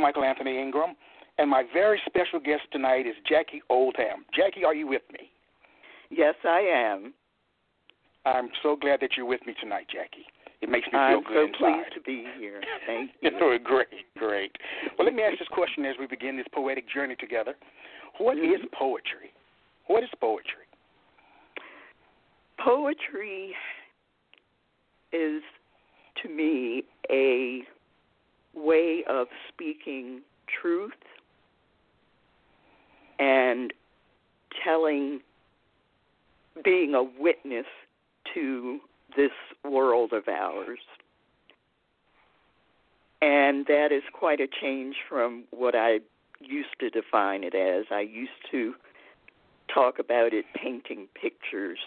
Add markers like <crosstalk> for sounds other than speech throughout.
Michael Anthony Ingram, and my very special guest tonight is Jackie Oldham. Jackie, are you with me? Yes, I am. I'm so glad that you're with me tonight, Jackie. It makes me feel I'm good so inside. pleased to be here. <laughs> Thank <laughs> you. Great, great. Well, let me ask this question as we begin this poetic journey together. What is Mhm. poetry? What is poetry? Poetry is, to me, a way of speaking truth and telling, being a witness to this world of ours. And that is quite a change from what I used to define it as. I used to talk about it painting pictures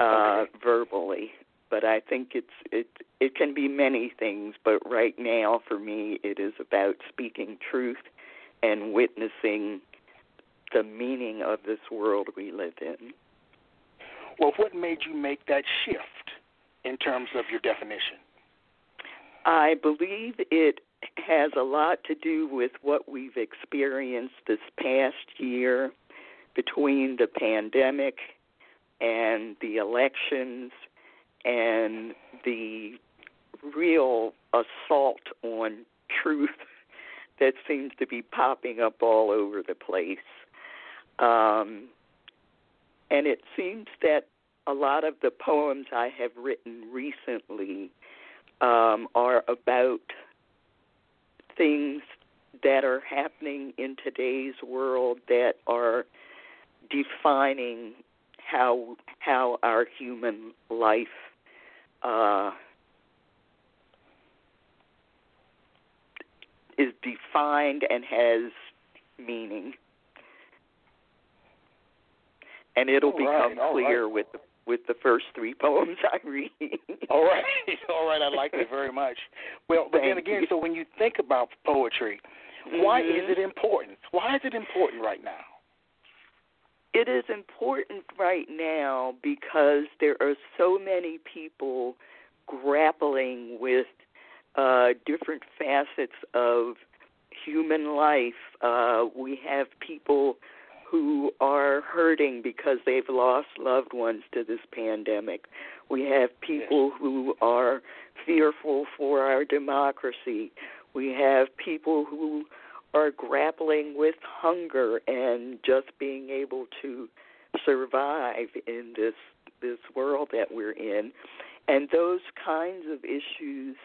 uh, Okay. verbally, but I think it's it it can be many things. But right now, for me, it is about speaking truth and witnessing the meaning of this world we live in. Well, what made you make that shift in terms of your definition? I believe it has a lot to do with what we've experienced this past year between the pandemic and the elections and the real assault on truth <laughs> that seems to be popping up all over the place. Um, and it seems that a lot of the poems I have written recently um, are about things that are happening in today's world that are defining how how our human life uh, is defined and has meaning. And it'll All become right, clear right. with the, with the first three <laughs> poems I read. All right, <laughs> all right. I like that very much. Well, but then again, you. so when you think about poetry, why is Mhm. it important? Why is it important right now? It is important right now because there are so many people grappling with uh, different facets of human life. Uh, we have people who are hurting because they've lost loved ones to this pandemic. We have people who are fearful for our democracy. We have people who are grappling with hunger and just being able to survive in this this world that we're in and those kinds of issues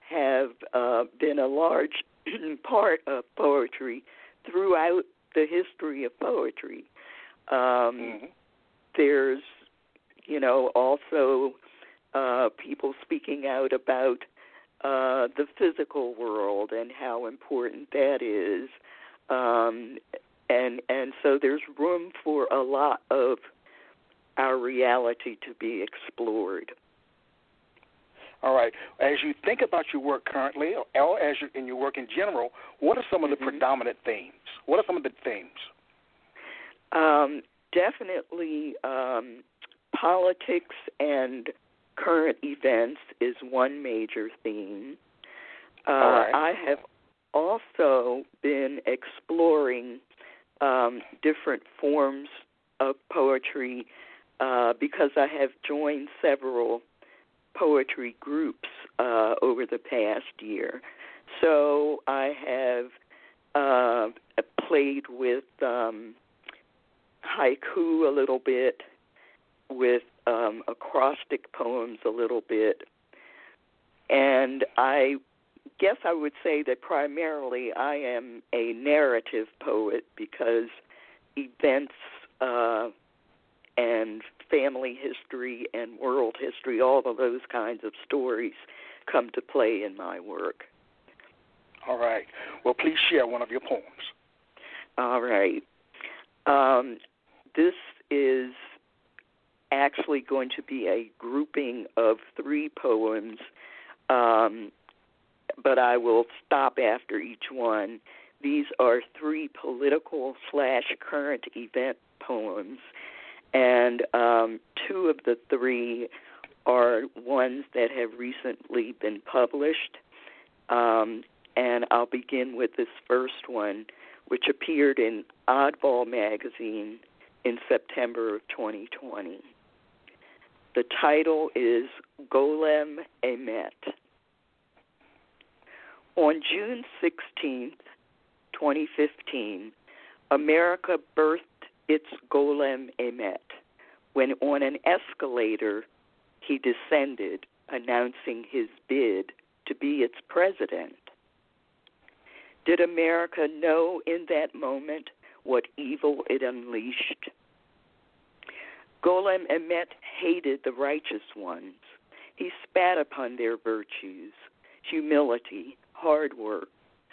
have uh, been a large <clears throat> part of poetry throughout the history of poetry um, Mhm. there's you know also uh, people speaking out about uh, the physical world and how important that is, um, and and so there's room for a lot of our reality to be explored. All right. As you think about your work currently, or as you, in your work in general, what are some of the Mhm. predominant themes? What are some of the themes? Um, definitely, um, politics and current events is one major theme. Uh, right. I have also been exploring um, different forms of poetry uh, because I have joined several poetry groups uh, over the past year. So I have uh, played with um, haiku a little bit, with um, acrostic poems a little bit, and I guess I would say that primarily I am a narrative poet because events uh, and family history and world history, all of those kinds of stories come to play in my work. All right. Well, please share one of your poems. All right. Um, this is actually going to be a grouping of three poems, um, but I will stop after each one. These are three political slash current event poems, and um, two of the three are ones that have recently been published. Um, and I'll begin with this first one, which appeared in Oddball magazine in September of 2020. The title is Golem Emet. On June 16, 2015, America birthed its Golem Emet when on an escalator he descended announcing his bid to be its president. Did America know in that moment what evil it unleashed? Golem Emet hated the righteous ones. He spat upon their virtues humility, hard work,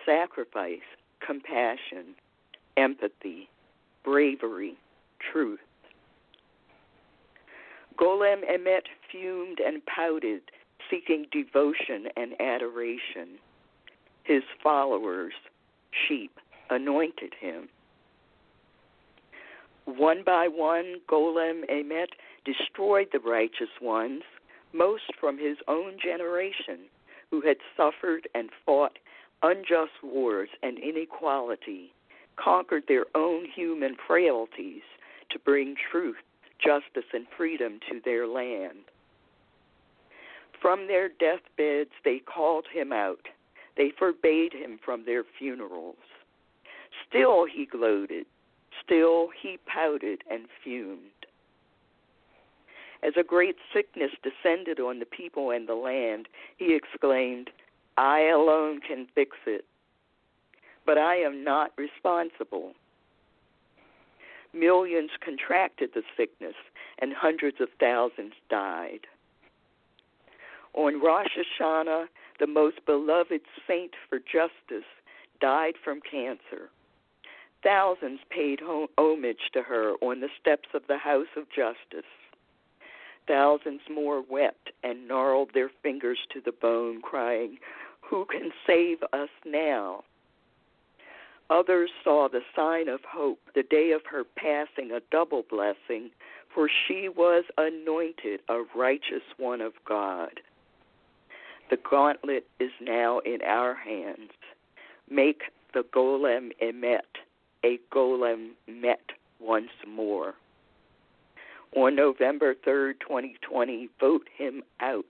sacrifice, compassion, empathy, bravery, truth. Golem Emet fumed and pouted, seeking devotion and adoration. His followers, sheep, anointed him. One by one, Golem Emet destroyed the righteous ones, most from his own generation, who had suffered and fought unjust wars and inequality, conquered their own human frailties to bring truth, justice, and freedom to their land. From their deathbeds, they called him out. They forbade him from their funerals. Still he gloated. Still he pouted and fumed. As a great sickness descended on the people and the land, he exclaimed, I alone can fix it, but I am not responsible. Millions contracted the sickness, and hundreds of thousands died. On Rosh Hashanah, the most beloved saint for justice died from cancer. Thousands paid homage to her on the steps of the House of Justice. Thousands more wept and gnarled their fingers to the bone, crying, Who can save us now? Others saw the sign of hope, the day of her passing, a double blessing, for she was anointed a righteous one of God. The gauntlet is now in our hands. Make the golem emet, a golem met once more. On November 3rd, 2020, vote him out.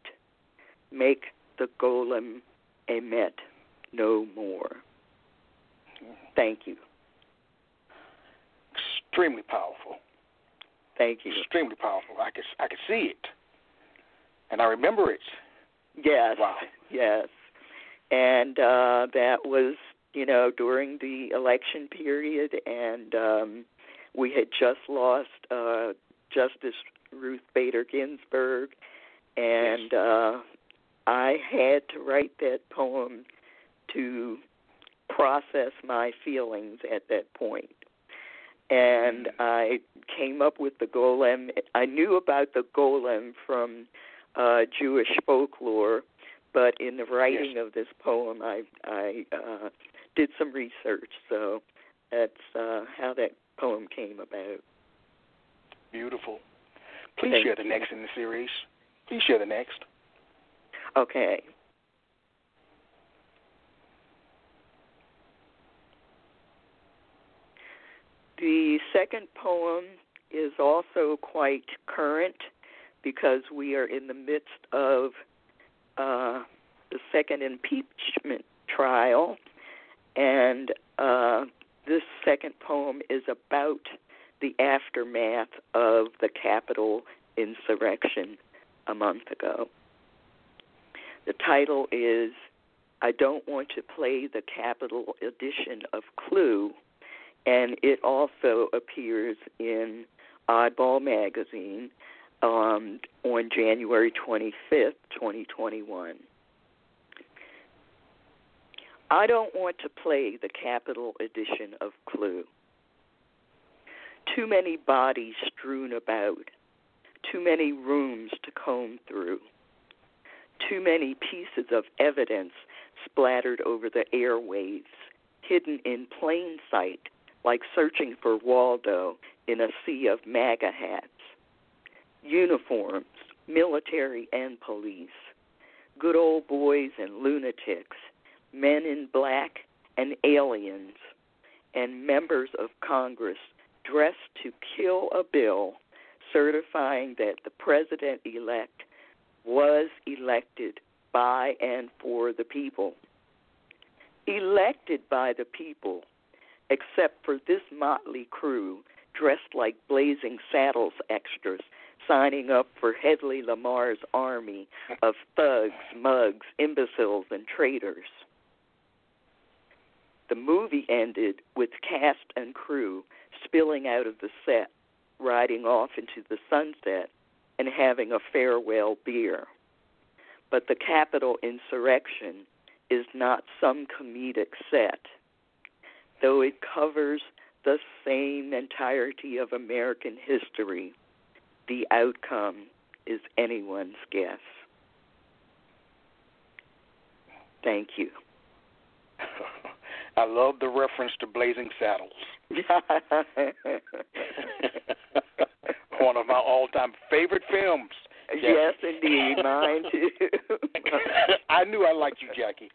Make the golem a met no more. Thank you. Extremely powerful. Thank you. Extremely powerful. I could I could see it, and I remember it. Yes. Wow. Yes. And uh, that was, you know, during the election period, and um, we had just lost uh, Justice Ruth Bader Ginsburg, and uh, I had to write that poem to process my feelings at that point. And Mm-hmm. I came up with the golem. I knew about the golem from uh, Jewish folklore, but in the writing yes. of this poem, I I uh, did some research. So that's uh, how that poem came about. Beautiful. Please Thank share the you. next in the series. Please share the next. Okay. The second poem is also quite current because we are in the midst of uh, the second impeachment trial, and uh, this second poem is about the aftermath of the Capitol insurrection a month ago. The title is I Don't Want to Play the Capitol edition of Clue, and it also appears in Oddball magazine. um, on January 25th, 2021. I don't want to play the capital edition of Clue. Too many bodies strewn about, too many rooms to comb through, too many pieces of evidence splattered over the airwaves, hidden in plain sight, like searching for Waldo in a sea of MAGA hats. Uniforms, military and police, good old boys and lunatics, men in black and aliens, and members of Congress dressed to kill a bill certifying that the president elect was elected by and for the people. Elected by the people, except for this motley crew dressed like blazing saddles extras signing up for Hedley Lamarr's army of thugs, mugs, imbeciles, and traitors. The movie ended with cast and crew spilling out of the set, riding off into the sunset, and having a farewell beer. But the Capitol insurrection is not some comedic set, though it covers the same entirety of American history. The outcome is anyone's guess. Thank you. <laughs> I love the reference to Blazing Saddles. <laughs> One of my all-time favorite films. Jackie. Yes, indeed, mine too. <laughs> I knew I liked you, Jackie.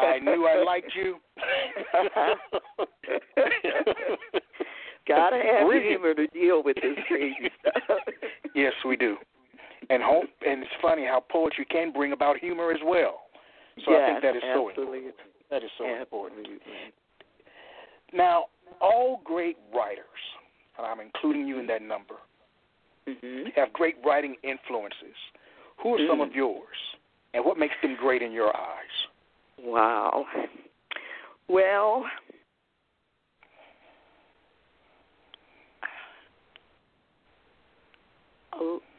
I knew I liked you. <laughs> Gotta have Brilliant. humor to deal with this crazy stuff. Yes, we do. And hope, and it's funny how poetry can bring about humor as well. So I think Yes, that is so absolutely. important. That is so important. Now, all great writers, and I'm including you in that number, hmm have great writing influences. Who are some Mm. of yours, and what makes them great in your eyes? Wow. Well,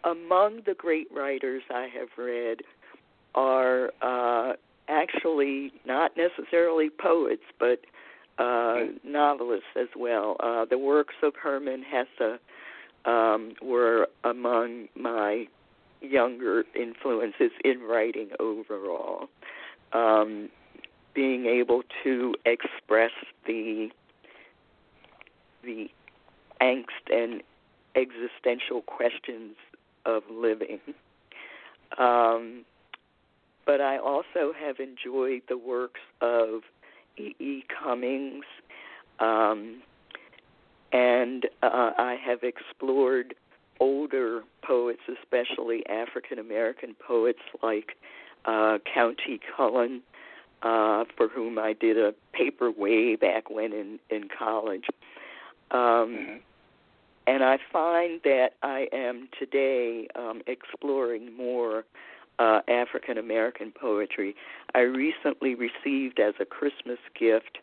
among the great writers I have read are uh, actually not necessarily poets, but uh, novelists as well. Uh, the works of Hermann Hesse um, were among my younger influences in writing overall. Um, being able to express the the angst and existential questions of living. Um, but I also have enjoyed the works of E. E. Cummings, um, and uh, I have explored older poets, especially African American poets like uh, Countee Cullen, uh, for whom I did a paper way back when in in college. Um, and I find that I am today um, exploring more uh, African American poetry. I recently received as a Christmas gift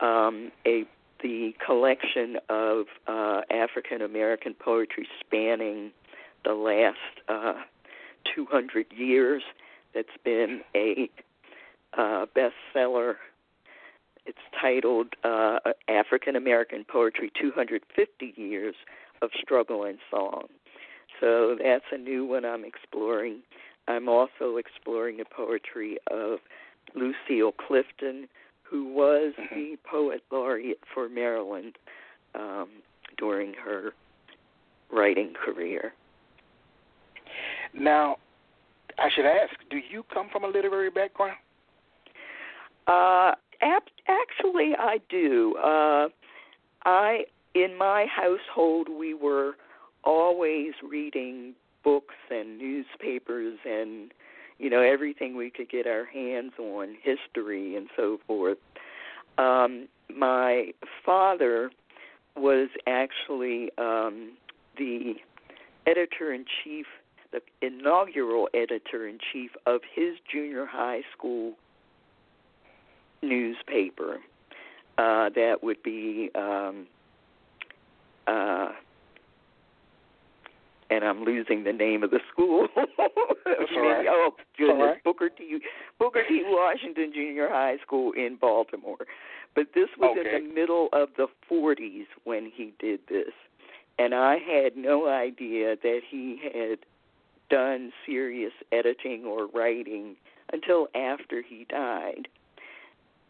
um, a the collection of uh, African American poetry spanning the last uh, 200 years. That's been a uh, bestseller. It's titled uh, African American Poetry 250 Years of Struggle and Song. So that's a new one I'm exploring. I'm also exploring the poetry of Lucille Clifton, who was the poet laureate for Maryland um, during her writing career. Now, I should ask, do you come from a literary background? Uh, actually, I do. Uh, I in my household we were always reading books and newspapers and you know everything we could get our hands on, history and so forth. Um, my father was actually um, the editor in chief, the inaugural editor in chief of his junior high school newspaper. Uh, that would be um, uh, and I'm losing the name of the school. <laughs> Right. Oh goodness, right. Booker T. Booker T. Washington Junior High School in Baltimore. But this was Okay. in the middle of the 40s when he did this, and I had no idea that he had done serious editing or writing until after he died.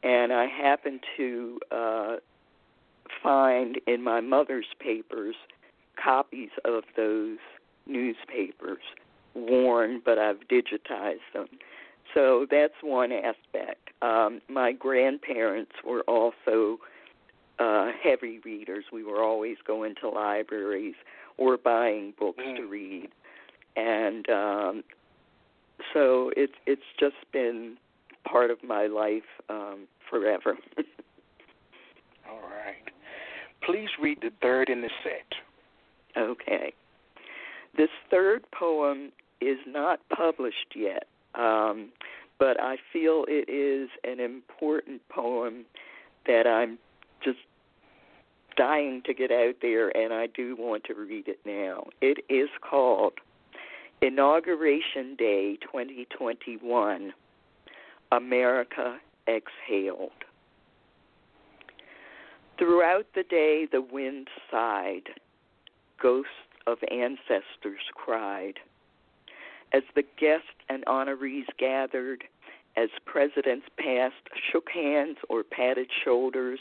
And I happened to uh, find in my mother's papers copies of those newspapers, worn, but I've digitized them. So that's one aspect. Um, my grandparents were also uh, heavy readers. We were always going to libraries or buying books to Mm. read, and um, so it's it's just been part of my life um, forever. <laughs> All right. Please read the third in the set. Okay. This third poem is not published yet, um, but I feel it is an important poem that I'm just dying to get out there, and I do want to read it now. It is called Inauguration Day 2021 America Exhaled. Throughout the day, the wind sighed ghosts of ancestors cried. As the guests and honorees gathered, as presidents passed, shook hands or patted shoulders,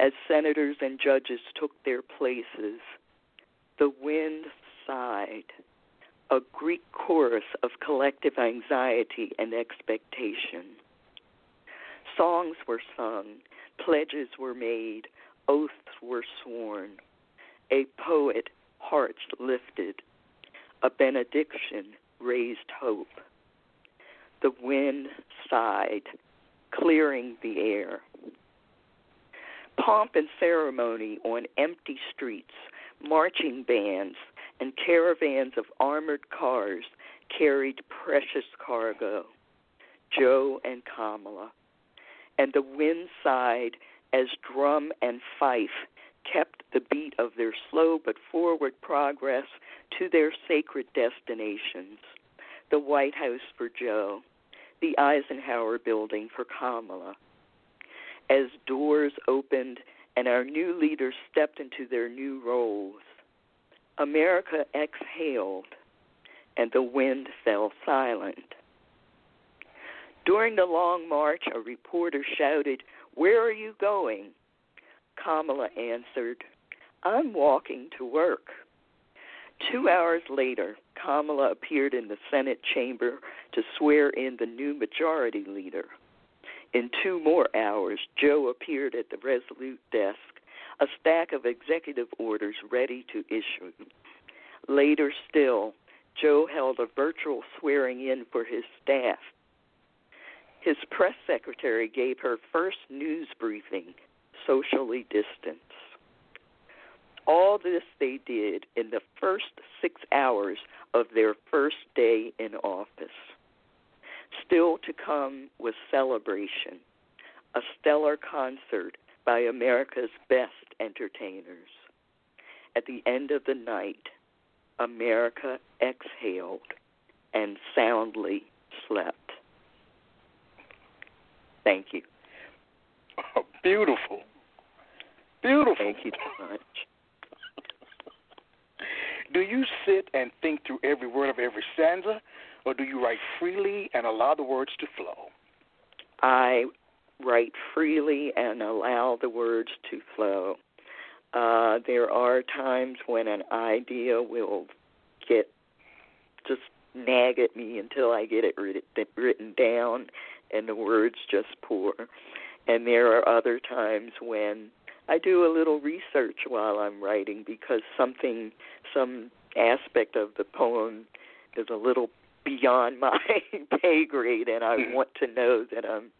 as senators and judges took their places, the wind sighed, a Greek chorus of collective anxiety and expectation. Songs were sung, pledges were made, oaths were sworn a poet hearts lifted, a benediction raised hope. The wind sighed, clearing the air. Pomp and ceremony on empty streets, marching bands, and caravans of armored cars carried precious cargo. Joe and Kamala. And the wind sighed as drum and fife kept the beat of their slow but forward progress to their sacred destinations the White House for Joe, the Eisenhower building for Kamala. As doors opened and our new leaders stepped into their new roles, America exhaled and the wind fell silent. During the long march, a reporter shouted, Where are you going? Kamala answered, I'm walking to work. Two hours later, Kamala appeared in the Senate chamber to swear in the new majority leader. In two more hours, Joe appeared at the Resolute desk, a stack of executive orders ready to issue. Later still, Joe held a virtual swearing in for his staff. His press secretary gave her first news briefing socially distanced. All this they did in the first six hours of their first day in office. Still to come was celebration, a stellar concert by America's best entertainers. At the end of the night, America exhaled and soundly slept. Thank you. Oh, beautiful. Beautiful. Thank you so much. <laughs> Do you sit and think through every word of every stanza, or do you write freely and allow the words to flow? I write freely and allow the words to flow. Uh, there are times when an idea will get just nag at me until I get it written, written down and the words just pour. And there are other times when I do a little research while I'm writing because something, some aspect of the poem is a little beyond <laughs> my pay grade, and I hmm. want to know that I'm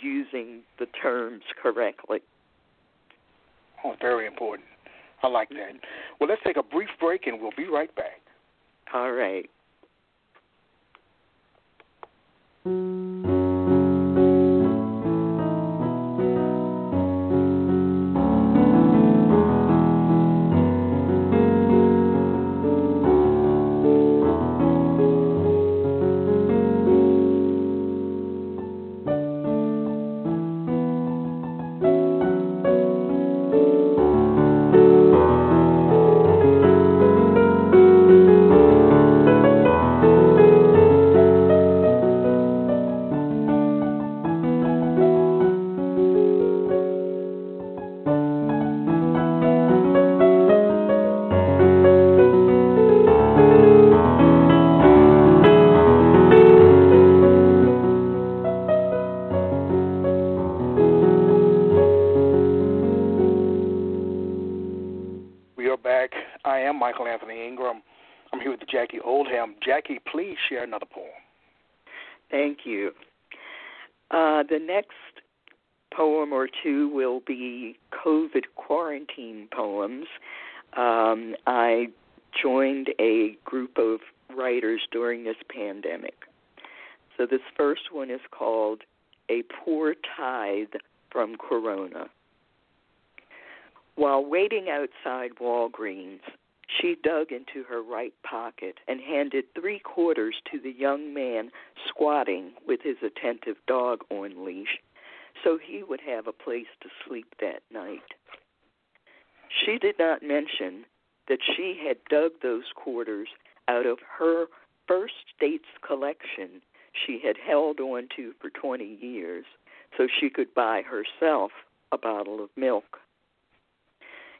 using the terms correctly. Oh, very important. I like that. Mm-hmm. Well, let's take a brief break and we'll be right back. All right. I joined a group of writers during this pandemic. So this first one is called A Poor Tithe from Corona. While waiting outside Walgreens, she dug into her right pocket and handed three quarters to the young man squatting with his attentive dog on leash so he would have a place to sleep that night. She did not mention that she had dug those quarters out of her first state's collection she had held on to for 20 years so she could buy herself a bottle of milk.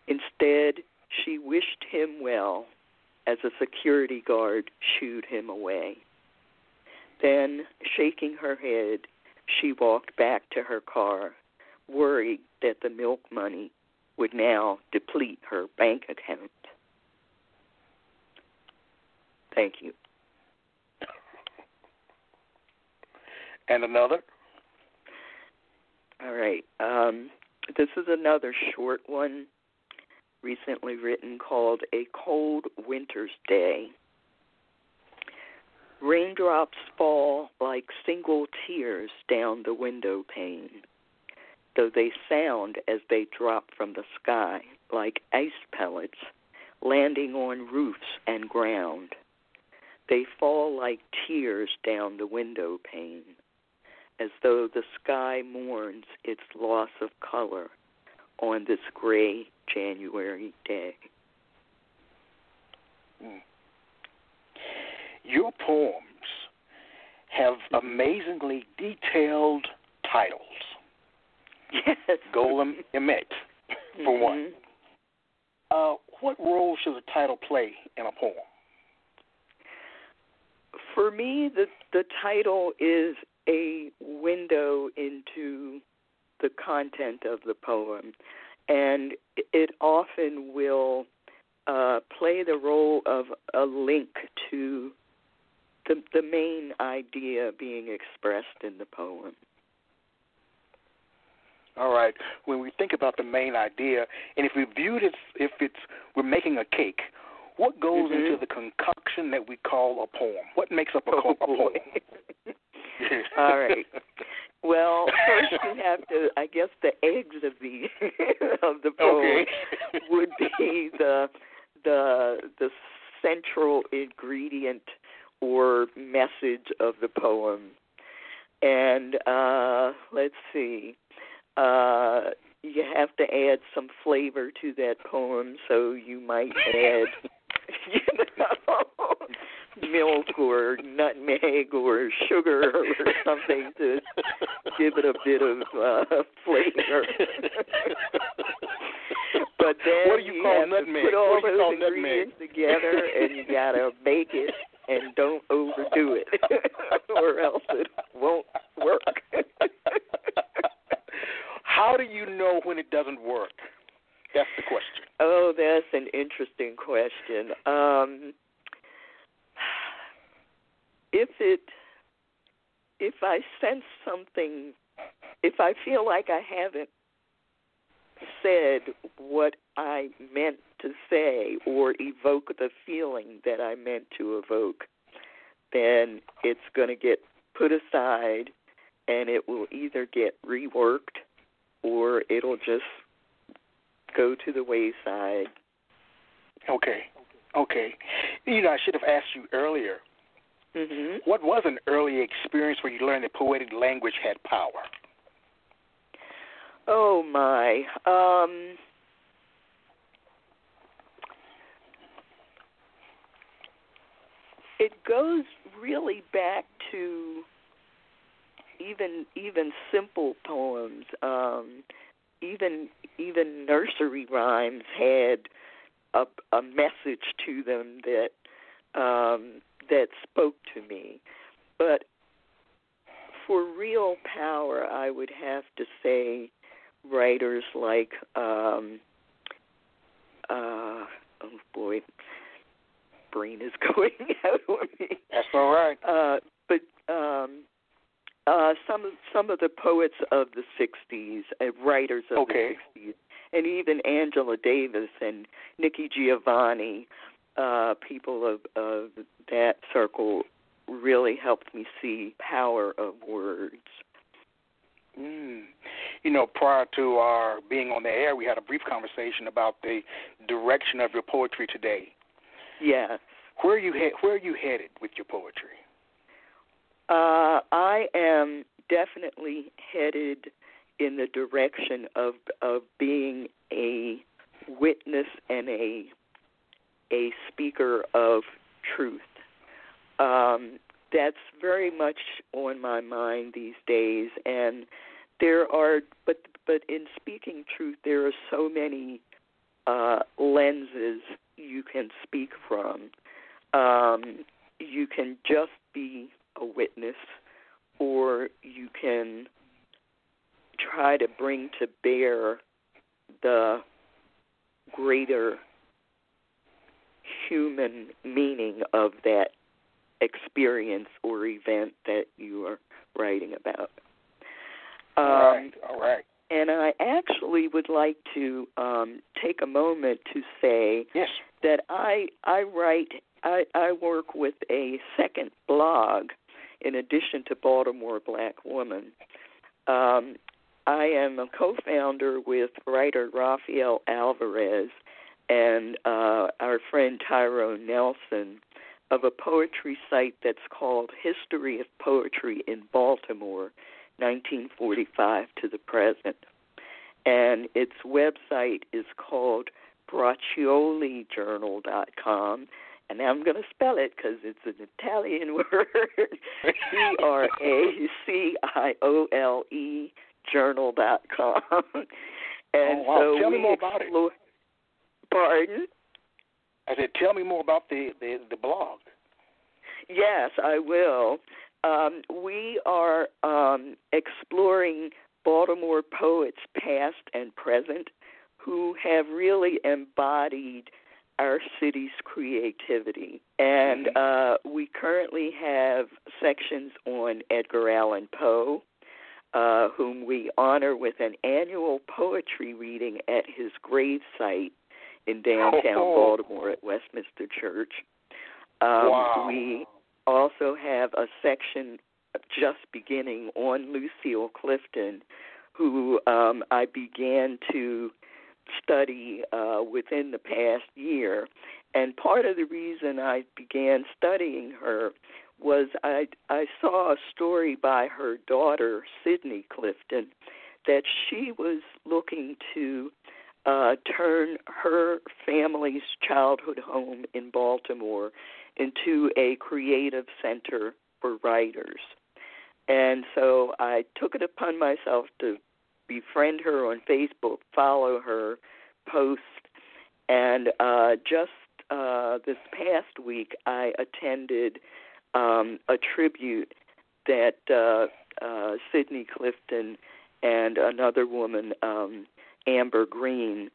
Instead, she wished him well as a security guard shooed him away. Then, shaking her head, she walked back to her car, worried that the milk money would now deplete her bank account. Thank you. <laughs> And another? All right. Um, this is another short one recently written called A Cold Winter's Day. Raindrops fall like single tears down the window pane, though they sound as they drop from the sky like ice pellets landing on roofs and ground. They fall like tears down the window pane, as though the sky mourns its loss of color on this gray January day. Mm. Your poems have amazingly detailed titles. Yes. Golem Emet, for mm-hmm. one. Uh, what role should the title play in a poem? For me, the the title is a window into the content of the poem, and it often will uh, play the role of a link to the the main idea being expressed in the poem. All right. When we think about the main idea, and if we view it if it's we're making a cake, what goes mm-hmm. into the concoction that we call a poem? What makes up a, oh, a poem? <laughs> All right. Well, <laughs> first we have to. I guess the eggs of the <laughs> of the poem okay. would be the the the central ingredient or message of the poem. And uh, let's see. Uh, you have to add some flavor to that poem, so you might add, you <laughs> know, milk or nutmeg or sugar or something to give it a bit of uh, flavor. <laughs> but then what do you, you call have nutmeg? to put all what do you those call ingredients nutmeg? together, and you gotta bake it, and don't overdo it, <laughs> or else it won't work. How do you know when it doesn't work? That's the question. Oh, that's an interesting question. Um, if it, if I sense something, if I feel like I haven't said what I meant to say or evoke the feeling that I meant to evoke, then it's going to get put aside and it will either get reworked or it'll just go to the wayside. Okay. Okay. You know, I should have asked you earlier. Mm-hmm. What was an early experience where you learned that poetic language had power? Oh my. Um It goes really back to even even simple poems. Um even even nursery rhymes had a a message to them that um that spoke to me. But for real power, I would have to say writers like um uh oh boy brain is <laughs> going out on me. That's all right. Uh, but um, uh, some of some of the poets of the '60s, uh, writers of Okay. the '60s, and even Angela Davis and Nikki Giovanni, uh, people of, of that circle, really helped me see power of words. Mm. You know, prior to our being on the air, we had a brief conversation about the direction of your poetry today. Yes. Where are you he- Where are you headed with your poetry? Uh, I am definitely headed in the direction of of being a witness and a a speaker of truth. Um, that's very much on my mind these days, and there are but but in speaking truth, there are so many uh, lenses you can speak from. Um, you can just be a witness, or you can try to bring to bear the greater human meaning of that experience or event that you are writing about. Um, all right. All right. And I actually would like to um, take a moment to say Yes. that I I write I, I work with a second blog in addition to Baltimore Black Woman. Um, I am a co-founder with writer Rafael Alvarez and uh, our friend Tyrone Nelson of a poetry site that's called History of Poetry in Baltimore, 1945 to the present. And its website is called bracciolijournal.com. And I'm going to spell it because it's an Italian <laughs> word. C R A C I O L E journal.com. And Oh, wow. so Tell me we more about it. explore- Pardon? I said, tell me more about the the, the blog. Yes, I will. Um, we are um, exploring Baltimore poets, past and present, who have really embodied our city's creativity. And uh, we currently have sections on Edgar Allan Poe, uh, whom we honor with an annual poetry reading at his gravesite in downtown Oh. Baltimore at Westminster Church. Um, Wow. We also have a section just beginning on Lucille Clifton, who um, I began to study uh, within the past year. And part of the reason I began studying her was I I saw a story by her daughter Sidney Clifton that she was looking to uh, turn her family's childhood home in Baltimore into a creative center for writers. And so I took it upon myself to befriend her on Facebook, follow her post, and uh, just uh, this past week I attended um, a tribute that uh, uh, Sidney Clifton and another woman, um, Amber Green,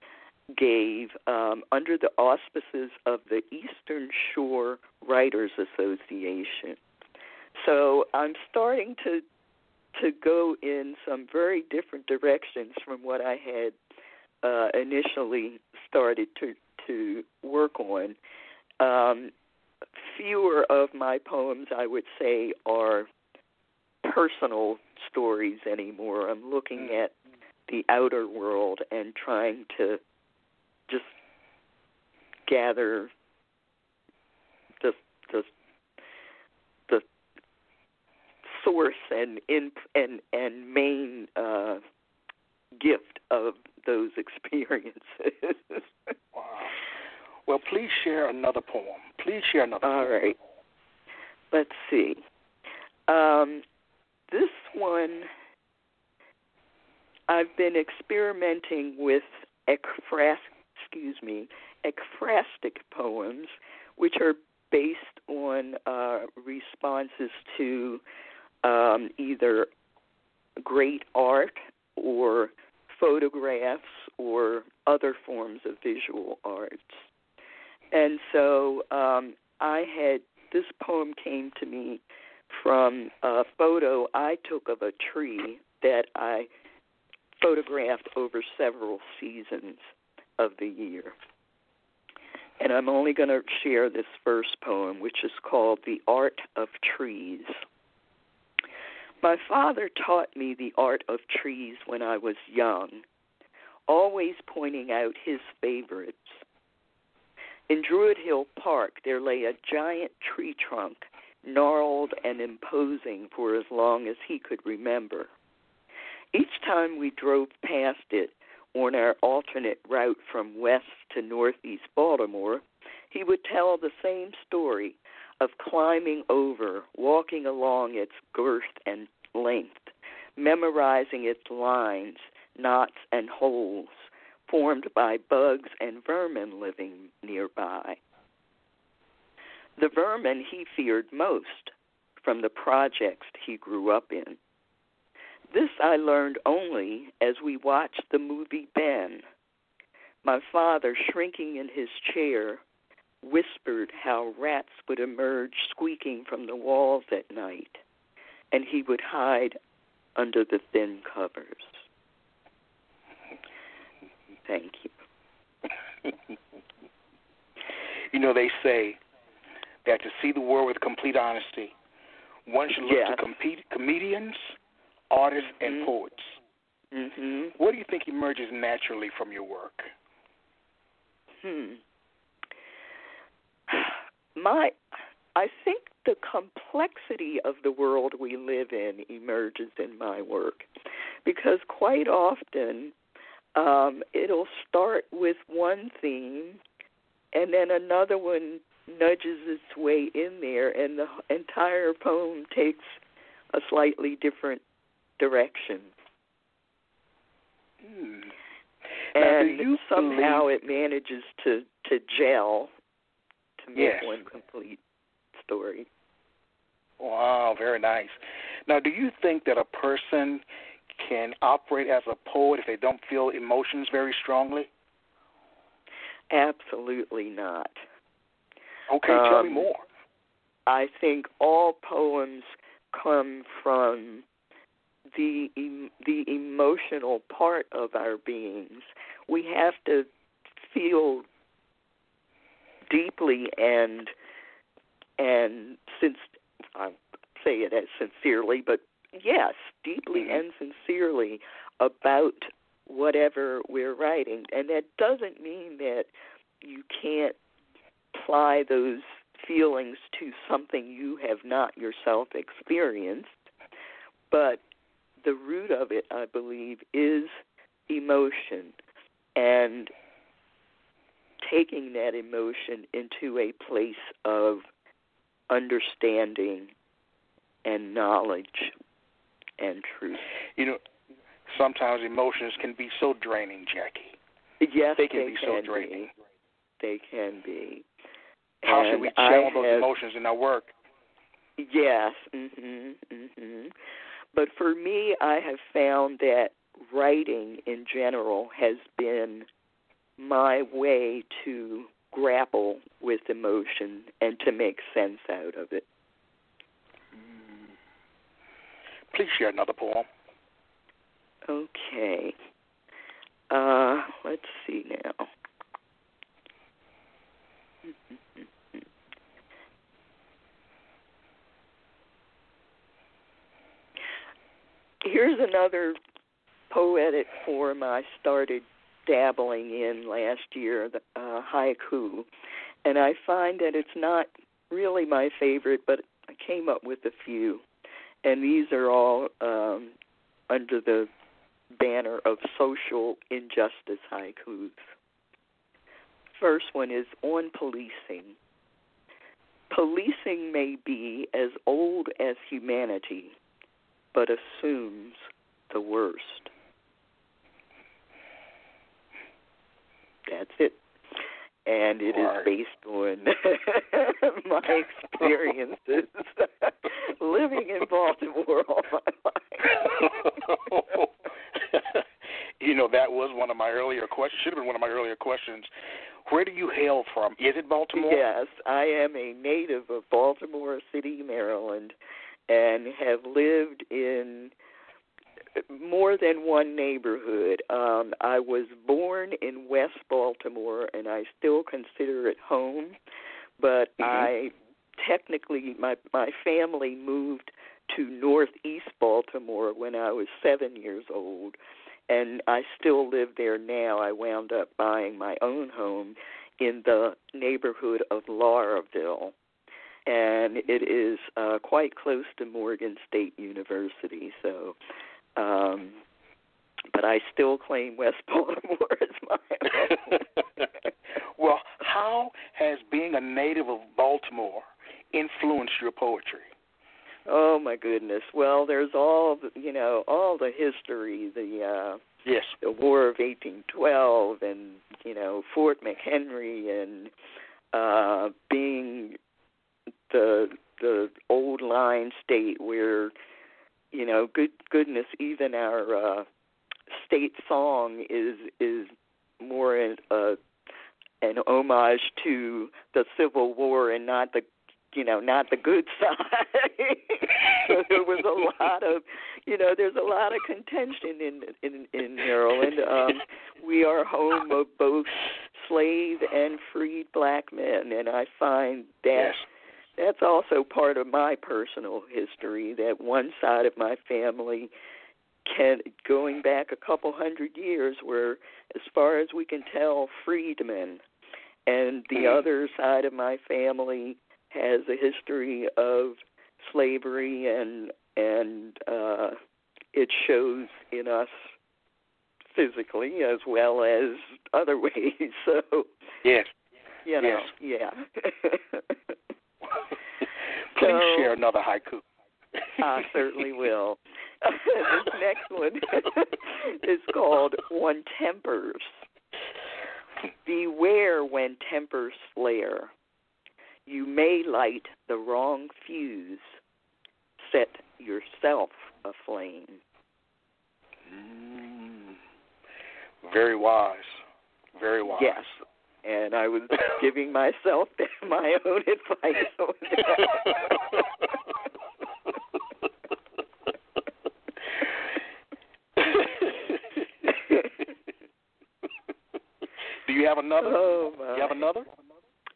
gave um, under the auspices of the Eastern Shore Writers Association. So I'm starting to to go in some very different directions from what I had uh, initially started to to work on. Um, fewer of my poems, I would say, are personal stories anymore. I'm looking at the outer world and trying to just gather the the the source and in and and main uh, gift of those <laughs> experiences. Wow. Well, please share another poem. Please share another. All poem. right. Let's see. Um, this one, I've been experimenting with ekphras, excuse me, ekphrastic poems, which are based on uh, responses to um, either great art or photographs or other forms of visual arts. And so um, I had this poem came to me from a photo I took of a tree that I photographed over several seasons of the year. And I'm only going to share this first poem, which is called The Art of Trees. My father taught me the art of trees when I was young, always pointing out his favorites. In Druid Hill Park, there lay a giant tree trunk, gnarled and imposing for as long as he could remember. Each time we drove past it on our alternate route from west to northeast Baltimore, he would tell the same story of climbing over, walking along its girth and length, memorizing its lines, knots, and holes formed by bugs and vermin living nearby. The vermin he feared most from the projects he grew up in. This I learned only as we watched the movie Ben. My father, shrinking in his chair, whispered how rats would emerge squeaking from the walls at night, and he would hide under the thin covers. Thank you. <laughs> you know, they say that to see the world with complete honesty, one should look yes. to compete, comedians, artists, and mm-hmm. poets. Mm-hmm. What do you think emerges naturally from your work? Hmm. My, I think the complexity of the world we live in emerges in my work, because quite often um, it'll start with one theme, and then another one nudges its way in there, and the entire poem takes a slightly different direction. Hmm. And somehow it manages to to gel to make yes. one complete story. Wow, very nice. Now, do you think that a person can operate as a poet if they don't feel emotions very strongly? Absolutely not. Okay, um, tell me more. I think all poems come from the the emotional part of our beings. We have to feel deeply and and since I say it as sincerely, but yes, deeply mm-hmm. and sincerely about whatever we're writing, and that doesn't mean that you can't apply those feelings to something you have not yourself experienced, but the root of it, I believe, is emotion and taking that emotion into a place of understanding and knowledge and truth. You know, sometimes emotions can be so draining, Jackie. Yes, they can they be can so draining. Be. They can be. How and should we channel those have, emotions in our work? Yes. Mhm. Mhm. But for me, I have found that writing in general has been my way to grapple with emotion and to make sense out of it. Please share another poem. Okay. Uh, let's see now. <laughs> Here's another poetic form I started dabbling in last year, the uh, haiku, and I find that it's not really my favorite, but I came up with a few, and these are all um, under the banner of social injustice haikus. First one is on policing. Policing may be as old as humanity, but assumes the worst. That's it. And it right. is based on <laughs> my experiences <laughs> living in Baltimore all my life. <laughs> you know, that was one of my earlier questions. Should have been one of my earlier questions. Where do you hail from? Is it Baltimore? Yes, I am a native of Baltimore City, Maryland, and have lived in more than one neighborhood. Um, I was born in West Baltimore, and I still consider it home. But Mhm. I technically, my my family moved to Northeast Baltimore when I was seven years old, and I still live there now. I wound up buying my own home in the neighborhood of Lauraville, and it is uh, quite close to Morgan State University. So, um, but I still claim West <laughs> Baltimore as my home. <laughs> well, how has being a native of Baltimore influenced your poetry? oh my goodness! Well, there's all the, you know, all the history, the uh, Yes. the War of 1812 and you know Fort McHenry and uh being the the old line state where you know good goodness even our uh state song is is more in, uh an homage to the Civil War and not the you know not the good <laughs> side so there was a lot of you know there's a lot of contention in in in Maryland um we are home of both slave and freed black men and I find that Yes. That's also part of my personal history that one side of my family can going back a couple hundred years were as far as we can tell freedmen and the Mhm. other side of my family has a history of slavery and and uh it shows in us physically as well as other <laughs> ways so Yes. you know Yes. yeah <laughs> Please So- share another haiku. I certainly will. <laughs> this next one <laughs> is called One Tempers. Beware when tempers flare. You may light the wrong fuse, set yourself aflame. Mm. Very wise. Very wise. Yes. And I was <laughs> giving myself <laughs> my own advice <laughs> Do you have another? Oh, my. You have another?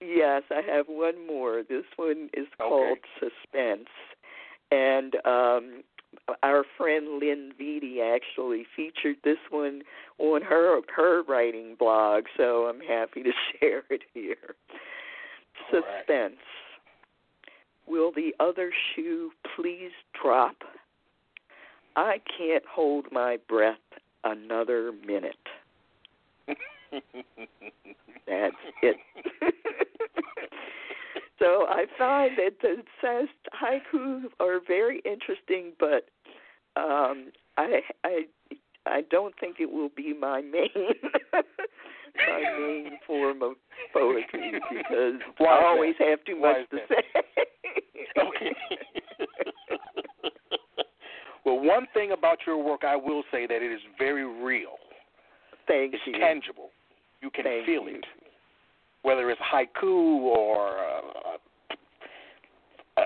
Yes, I have one more. This one is Okay. called Suspense. And um our friend Lynn Vitti actually featured this one on her her writing blog, so I'm happy to <laughs> share it here. All right. Suspense. Will the other shoe please drop? I can't hold my breath another minute. <laughs> That's it. <laughs> so I find that the haikus are very interesting, but um, I I I don't think it will be my main <laughs> my main form of poetry because Why I always that? have too Why much to that? say. okay. <laughs> well, one thing about your work, I will say that it is very real. Thank It's you. tangible. You can Thank feel you. it, whether it's haiku or uh,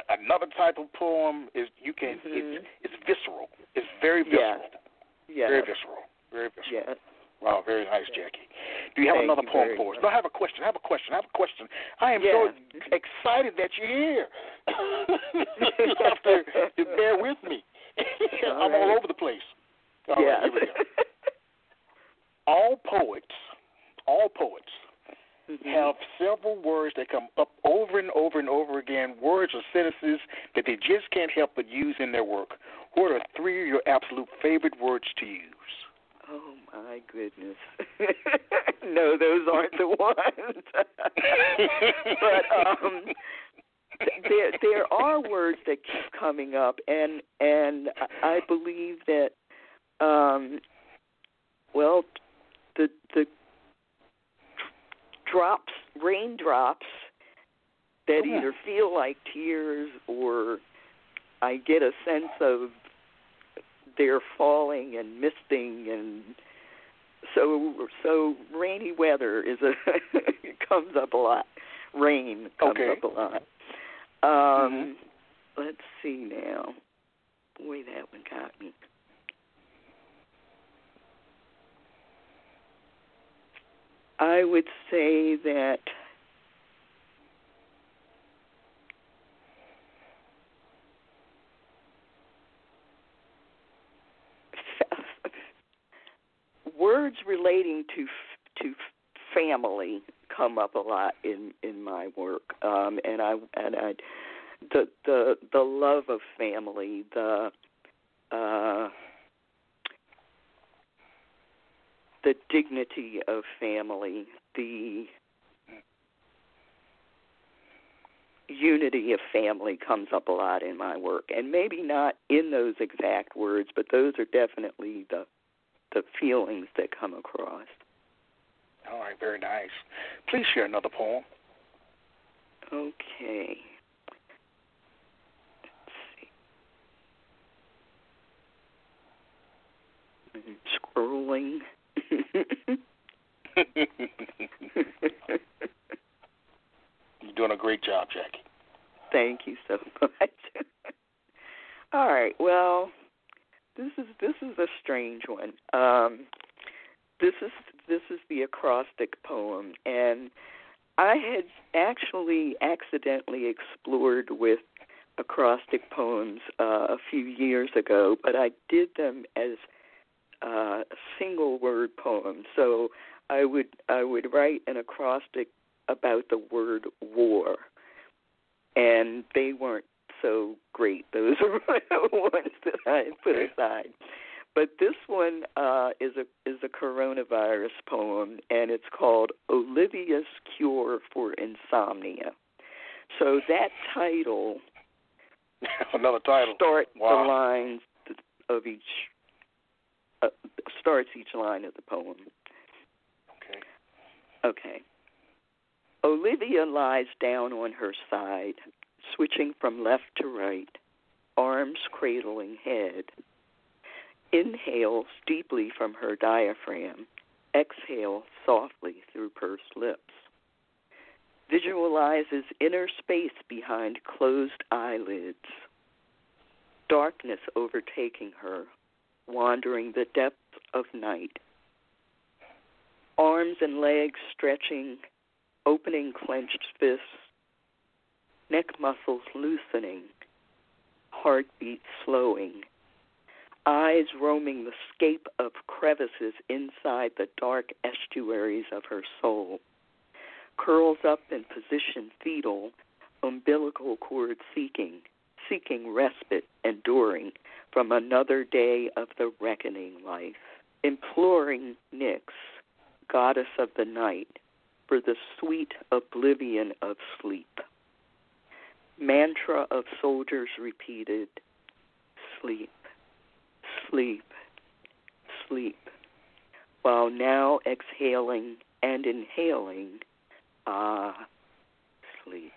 another type of poem. Is you can Mhm. it's it's visceral. It's very visceral. Yeah. Yes. Very visceral. Very visceral. Yes. Wow, very nice, Jackie. Do you have Thank another you poem for us? No, I have a question. I have a question. I have a question. I am Yeah. so excited that you're here. <laughs> you have to, bear with me. All I'm all over the place. All right, we go. All poets, all poets Mhm. have several words that come up over and over and over again, words or sentences that they just can't help but use in their work. What are three of your absolute favorite words to use? Oh my goodness. <laughs> no, those aren't the ones. <laughs> but um there there are words that keep coming up and and I believe that um well the the drops raindrops that Oh. either feel like tears or I get a sense of they're falling and misting and so so rainy weather is a <laughs> comes up a lot. Rain comes Okay. up a lot. Um, Mhm. Let's see now. Boy, that one got me. I would say that <laughs> words relating to to family come up a lot in in my work. Um and i and i the the the love of family the uh the dignity of family the unity of family comes up a lot in my work and maybe not in those exact words but those are definitely the the feelings that come across All right, very nice. Please share another poem. Okay. Let's see. I'm scrolling. <laughs> You're doing a great job, Jackie. Thank you so <laughs> much. All right. Well, this is this is a strange one. Um, this is this is the acrostic poem, and I had actually accidentally explored with acrostic poems uh, a few years ago, but I did them as uh, single word poem. So I would I would write an acrostic about the word war, and they weren't so great. Those <laughs> are the ones that I put aside. But this one uh, is a is a coronavirus poem, and it's called Olivia's Cure for Insomnia. So that title <laughs> Another title. starts Wow. the lines of each uh, starts each line of the poem. Okay. Okay. Olivia lies down on her side, switching from left to right, arms cradling head. Inhales deeply from her diaphragm, exhale softly through pursed lips. Visualizes inner space behind closed eyelids. Darkness overtaking her, wandering the depths of night. Arms and legs stretching, opening clenched fists, neck muscles loosening, heartbeat slowing, eyes roaming the scape of crevices inside the dark estuaries of her soul, curls up in position fetal, umbilical cord seeking, seeking respite, enduring from another day of the reckoning life, imploring Nyx, goddess of the night, for the sweet oblivion of sleep. Mantra of soldiers repeated sleep, sleep, sleep, while now exhaling and inhaling, ah, sleep.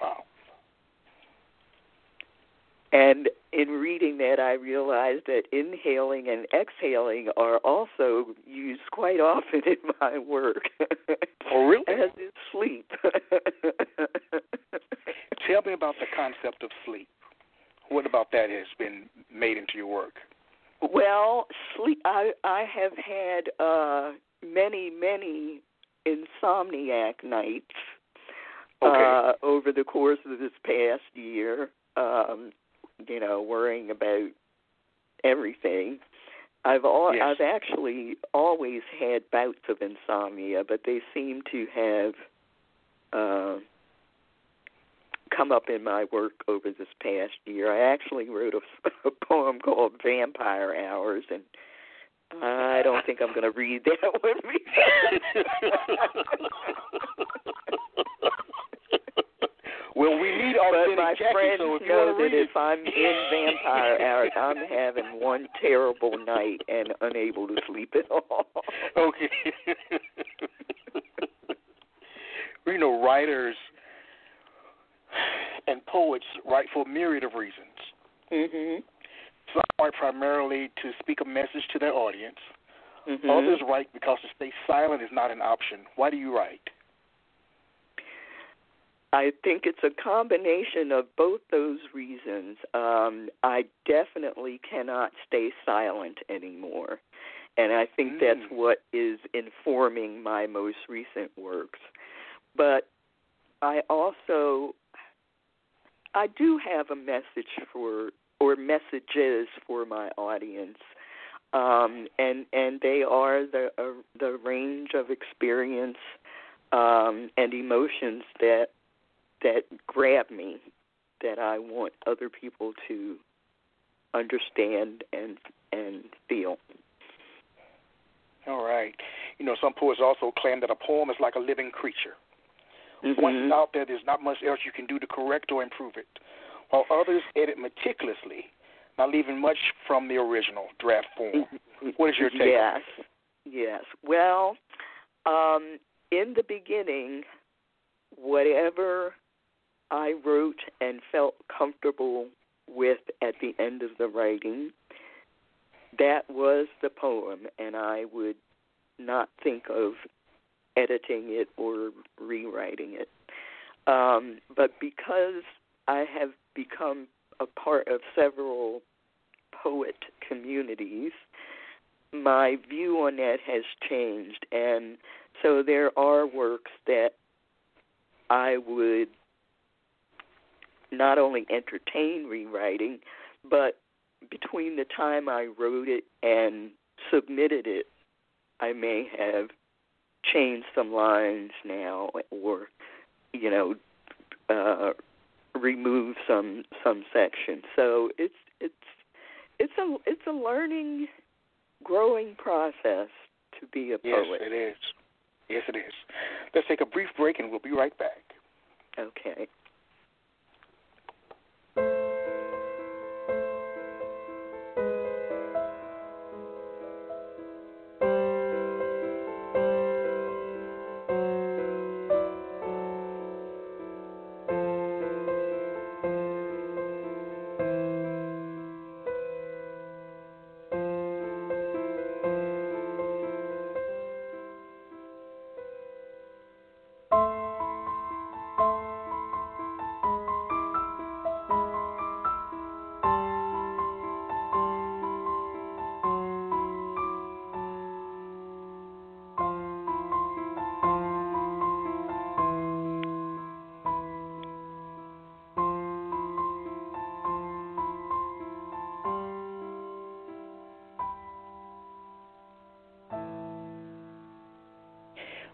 Wow. And in reading that, I realized that inhaling and exhaling are also used quite often <laughs> in my work. Oh, really? As is sleep. <laughs> Tell me about the concept of sleep. What about that has been made into your work? well, sleep. I I have had uh many many insomniac nights Okay. uh, over the course of this past year. Um, you know, worrying about everything. I've al- Yes. I've actually always had bouts of insomnia, but they seem to have uh, come up in my work over this past year. I actually wrote a, <laughs> a poem called Vampire Hours, and I don't think I'm going to read that <laughs> one. <laughs> well, we need but authentic my Jackie, friends so if know that if I'm in vampire hours, I'm having one terrible night and unable to sleep at all. <laughs> okay. <laughs> you know, writers and poets write for a myriad of reasons. Mm-hmm. Some write primarily to speak a message to their audience. Mm-hmm. Others write because to stay silent is not an option. Why do you write? I think it's a combination of both those reasons. Um, I definitely cannot stay silent anymore. And I think Mm. that's what is informing my most recent works. But I also I do have a message for or messages for my audience. Um, and and they are the uh, the range of experience um, and emotions that that grab me that I want other people to understand and and feel. All right. You know, some poets also claim that a poem is like a living creature. Once Mhm. it's out there, there's not much else you can do to correct or improve it, while others edit meticulously, not leaving much from the original draft form. <laughs> What is your take? Yes, yes. Well, um, in the beginning, whatever I wrote and felt comfortable with at the end of the writing, that was the poem, and I would not think of editing it or rewriting it. Um, but because I have become a part of several poet communities, my view on that has changed, and so there are works that I would not only entertain rewriting, but between the time I wrote it and submitted it, I may have changed some lines now, or you know, uh, remove some some sections. So it's it's it's a it's a learning, growing process to be a Yes, poet. it is. Yes, it is. Let's take a brief break and we'll be right back. Okay.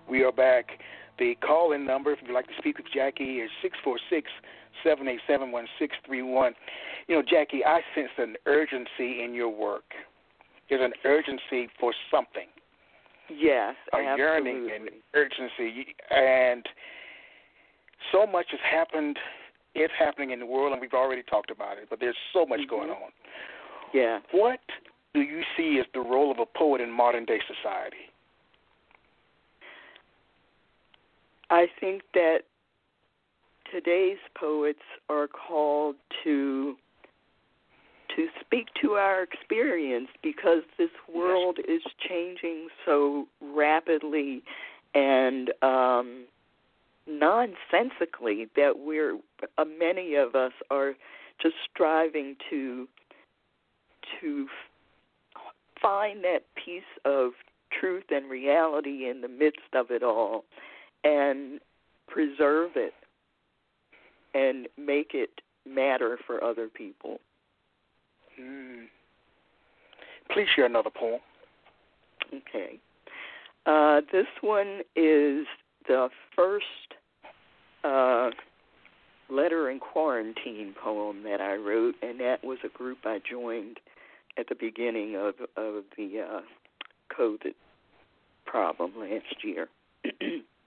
We are back. The call in number, if you'd like to speak with Jackie, is six four six seven eight seven one six three one. You know, Jackie, I sense an urgency in your work. There's an urgency for something, Yes, a absolutely. yearning and urgency. And so much has happened, is happening in the world, and we've already talked about it, but there's so much Mhm. going on. Yeah. What do you see as the role of a poet in modern day society? I think that today's poets are called to to speak to our experience because this world is changing so rapidly and um nonsensically that we're uh, many of us are just striving to to f- find that piece of truth and reality in the midst of it all and preserve it and make it matter for other people. Mm. Please share another poem. Okay. Uh, this one is the first uh, letter in quarantine poem that I wrote, and that was a group I joined at the beginning of of the uh, COVID problem last year. <clears throat>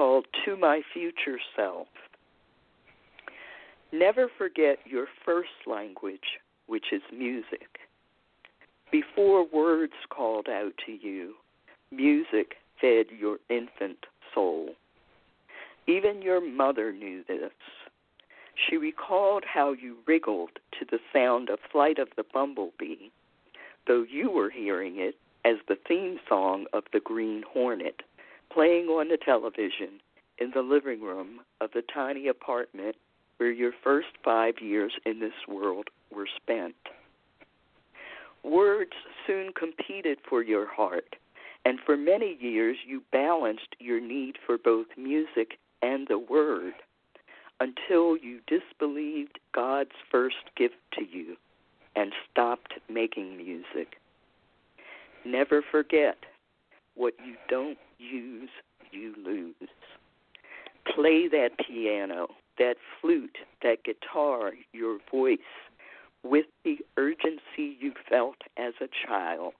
called "To My Future Self." Never forget your first language, which is music. Before words called out to you, music fed your infant soul. Even your mother knew this. She recalled how you wriggled to the sound of Flight of the Bumblebee, though you were hearing it as the theme song of the Green Hornet, playing on the television in the living room of the tiny apartment where your first five years in this world were spent. Words soon competed for your heart, and for many years you balanced your need for both music and the word until you disbelieved God's first gift to you and stopped making music. Never forget what you don't use, you lose. Play that piano, that flute, that guitar, your voice with the urgency you felt as a child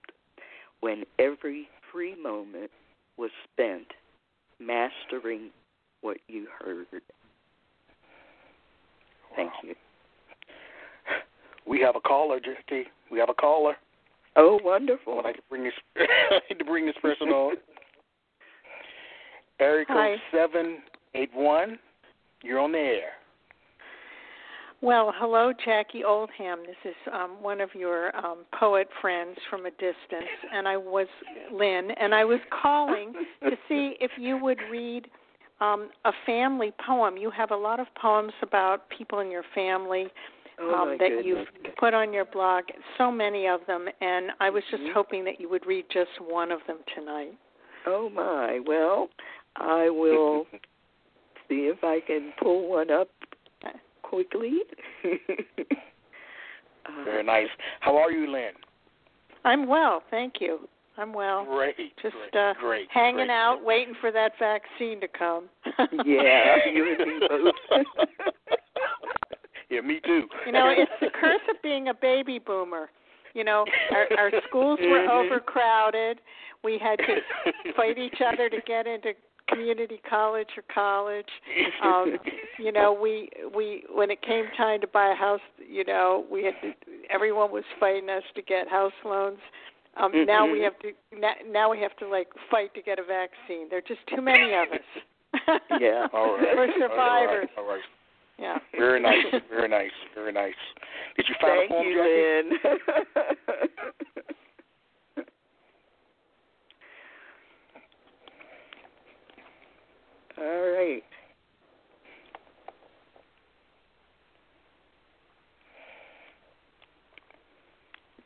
when every free moment was spent mastering what you heard. Thank Wow. you. We have a caller, JT. We have a caller. Oh, I wonderful. like to bring this I'd <laughs> like to bring this person on. <laughs> Area code seven eight one. You're on the air. Well, hello, Jackie Oldham. This is um, one of your um, poet friends from a distance, and I was Lynn, and I was calling <laughs> to see if you would read um, a family poem. You have a lot of poems about people in your family Oh, um, that goodness. you've put on your blog. So many of them, and I was just Mhm. hoping that you would read just one of them tonight. Oh my. Well, I will <laughs> see if I can pull one up quickly. <laughs> uh, Very nice. How are you, Lynn? I'm well, thank you. I'm well. Great. Just great, uh, great, hanging great. out, waiting for that vaccine to come. <laughs> Yeah, you and me both. yeah, me too. you know, it's the curse of being a baby boomer. You know, our, our schools were Mhm. overcrowded. We had to fight each other to get into community college or college. <laughs> Um, you know, we we when it came time to buy a house, you know, we had to, everyone was fighting us to get house loans. Um now we Mhm. have to now, now we have to like fight to get a vaccine. There're just too many of us. <laughs> Yeah. All right. We're survivors. All right. Yeah. Very nice. <laughs> Very nice. Very nice. Did you find Thank a poem, you, Jackie? Lynn. All right.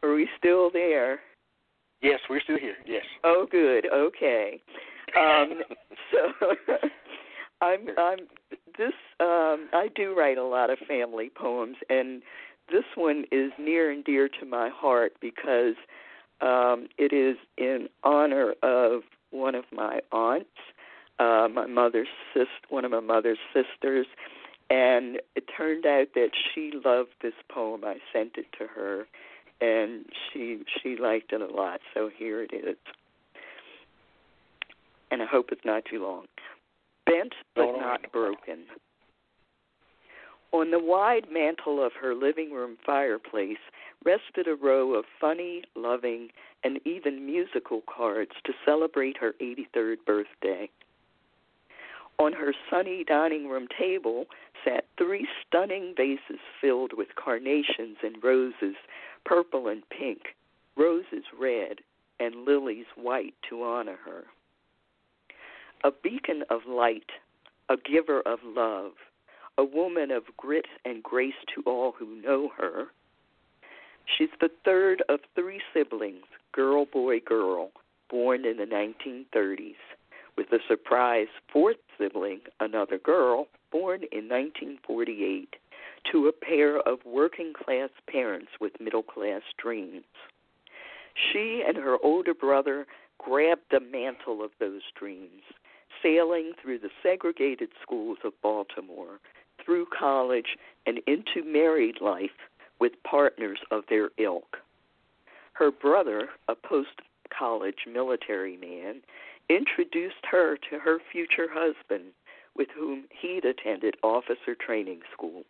Are we still there? Yes, we're still here. Yes. Oh, good. Okay. Um, <laughs> so <laughs> I'm I'm this um I do write a lot of family poems and this one is near and dear to my heart because um it is in honor of one of my aunts, uh my mother's sis one of my mother's sisters and it turned out that she loved this poem. I sent it to her and she she liked it a lot, so here it is. And I hope it's not too long. Bent but No, no, not broken. On the wide mantel of her living room fireplace rested a row of funny, loving, and even musical cards to celebrate her 83rd birthday. On her sunny dining room table sat three stunning vases filled with carnations and roses, purple and pink, roses red, and lilies white to honor her. A beacon of light, a giver of love, a woman of grit and grace to all who know her. She's the third of three siblings, girl, boy, girl, born in the 1930s, with a surprise fourth sibling, another girl, born in 1948, to a pair of working class parents with middle class dreams. She and her older brother grabbed the mantle of those dreams, sailing through the segregated schools of Baltimore, through college, and into married life with partners of their ilk. Her brother, a post college military man, introduced her to her future husband, with whom he'd attended officer training school.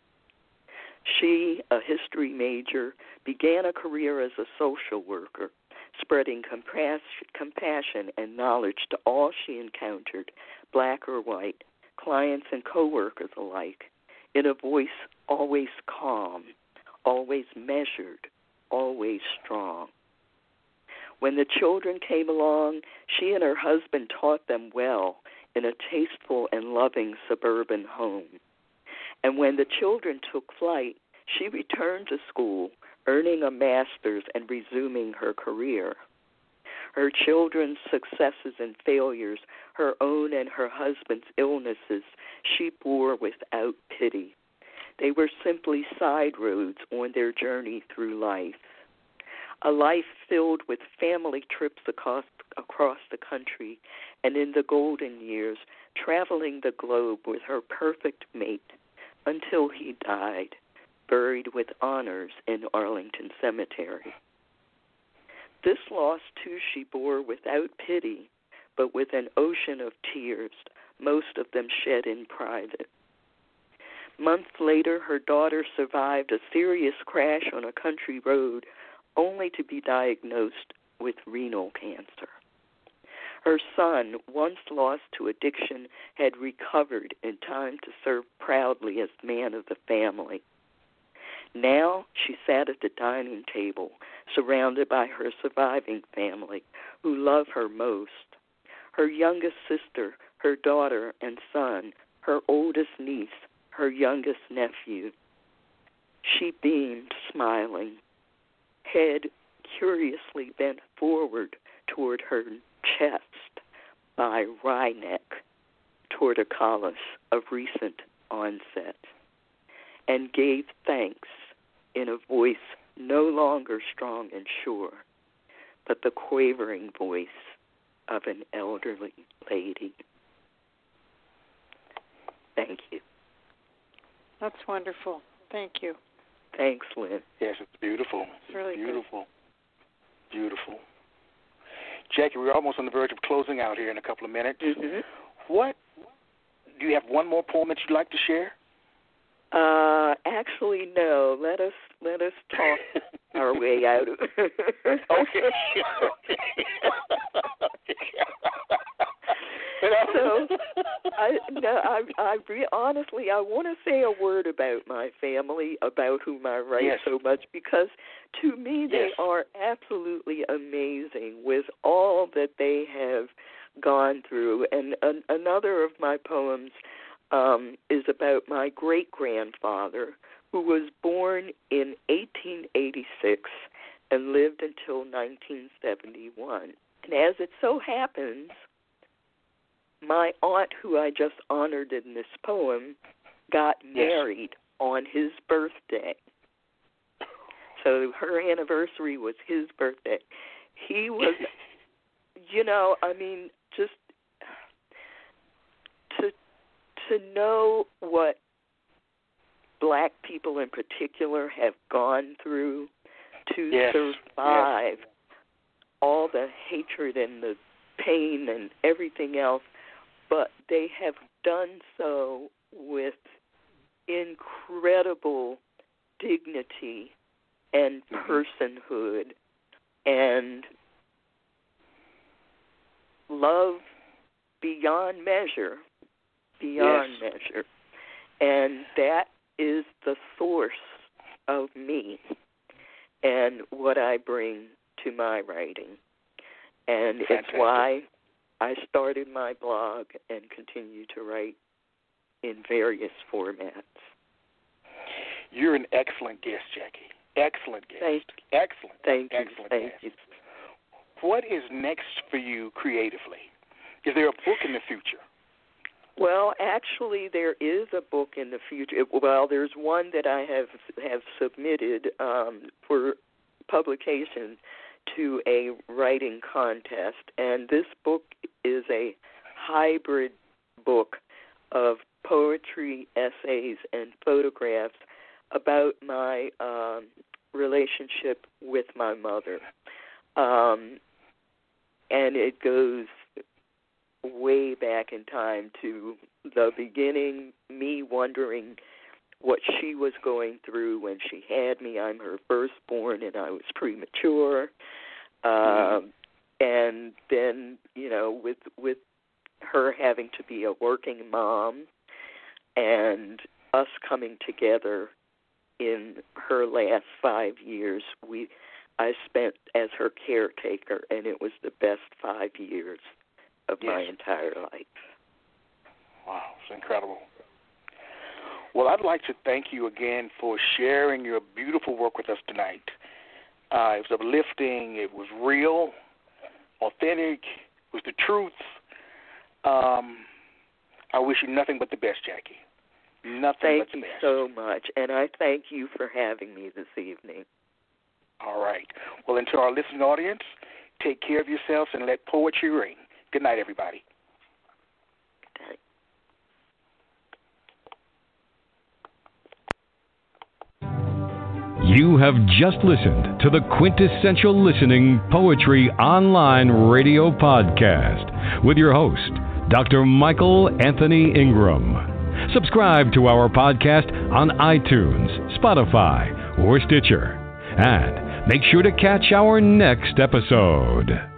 She, a history major, began a career as a social worker, spreading compassion and knowledge to all she encountered, black or white, clients and coworkers alike, in a voice always calm, always measured, always strong. When the children came along, she and her husband taught them well in a tasteful and loving suburban home. And when the children took flight, she returned to school, earning a master's and resuming her career. Her children's successes and failures, her own and her husband's illnesses, she bore without pity. They were simply side roads on their journey through life. A life filled with family trips across, across the country, and in the golden years, traveling the globe with her perfect mate until he died, buried with honors in Arlington Cemetery. This loss, too, she bore without pity, but with an ocean of tears, most of them shed in private. Months later, her daughter survived a serious crash on a country road, only to be diagnosed with renal cancer. Her son, once lost to addiction, had recovered in time to serve proudly as man of the family. Now she sat at the dining table, surrounded by her surviving family, who love her most. Her youngest sister, her daughter and son, her oldest niece, her youngest nephew. She beamed, smiling, head curiously bent forward toward her chest by Wryneck torticollis of recent onset, and gave thanks in a voice no longer strong and sure, but the quavering voice of an elderly lady. Thank you. That's wonderful. Thank you. Thanks, Lynn. Yes, it's beautiful. It's really beautiful. Good. Beautiful. Jackie, we're almost on the verge of closing out here in a couple of minutes. Mm-hmm. What do you have one more poem that you'd like to share? Uh, actually, no. Let us let us talk <laughs> our way out. Of Okay. <laughs> <laughs> so, I no, I I re- honestly I want to say a word about my family, about whom I write yes. so much, because to me they yes. are absolutely amazing with all that they have gone through. And an, another of my poems um, is about my great grandfather, who was born in 1886 and lived until 1971. And as it so happens, my aunt, who I just honored in this poem, got yes. married on his birthday. So her anniversary was his birthday. He was, <laughs> you know, I mean, just to to know what black people in particular have gone through to yes. survive yes. all the hatred and the pain and everything else but they have done so with incredible dignity and mm-hmm. personhood and love beyond measure beyond yes. measure and that is the source of me and what I bring to my writing and Fantastic. it's why I started my blog and continue to write in various formats. You're an excellent guest, Jackie. Excellent guest. Thank excellent. Thank you. excellent Thank guest. you. What is next for you creatively? Is there a book in the future? Well, actually, there is a book in the future. Well, there's one that I have have submitted um, for publication to a writing contest, and this book is a hybrid book of poetry, essays, and photographs about my um, relationship with my mother. Um, and it goes way back in time to the beginning, me wondering what she was going through when she had me. I'm her firstborn, and I was premature. Um, and then, you know, with with her having to be a working mom, and us coming together in her last five years. We I spent as her caretaker, and it was the best five years of yes. my entire life. Wow, it's incredible. Well, I'd like to thank you again for sharing your beautiful work with us tonight. Uh, it was uplifting. It was real, authentic. It was the truth. Um, I wish you nothing but the best, Jackie. Nothing thank but the best. Thank you so much, and I thank you for having me this evening. All right. Well, and to our listening audience, take care of yourselves and let poetry ring. Good night, everybody. You have just listened to the Quintessential Listening Poetry Online Radio Podcast with your host, Dr. Michael Anthony Ingram. Subscribe to our podcast on iTunes, Spotify, or Stitcher. And make sure to catch our next episode.